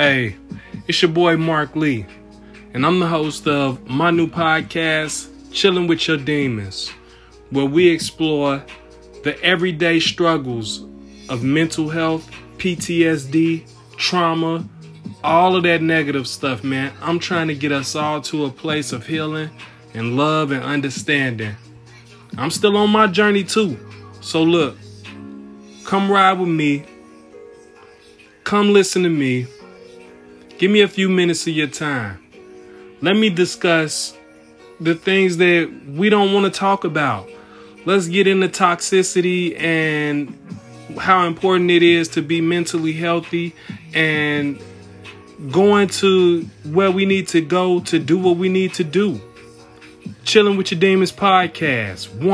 Hey, it's your boy Mark Lee, and I'm the host of my new podcast, Chilling with Your Demons, where we explore the everyday struggles of mental health, PTSD, trauma, all of that negative stuff, man. I'm trying to get us all to a place of healing and love and understanding. I'm still on my journey too. So look, come ride with me. Come listen to me. Give me a few minutes of your time. Let me discuss the things that we don't want to talk about. Let's get into toxicity and how important it is to be mentally healthy and going to where we need to go to do what we need to do. Chilling with your demons podcast. One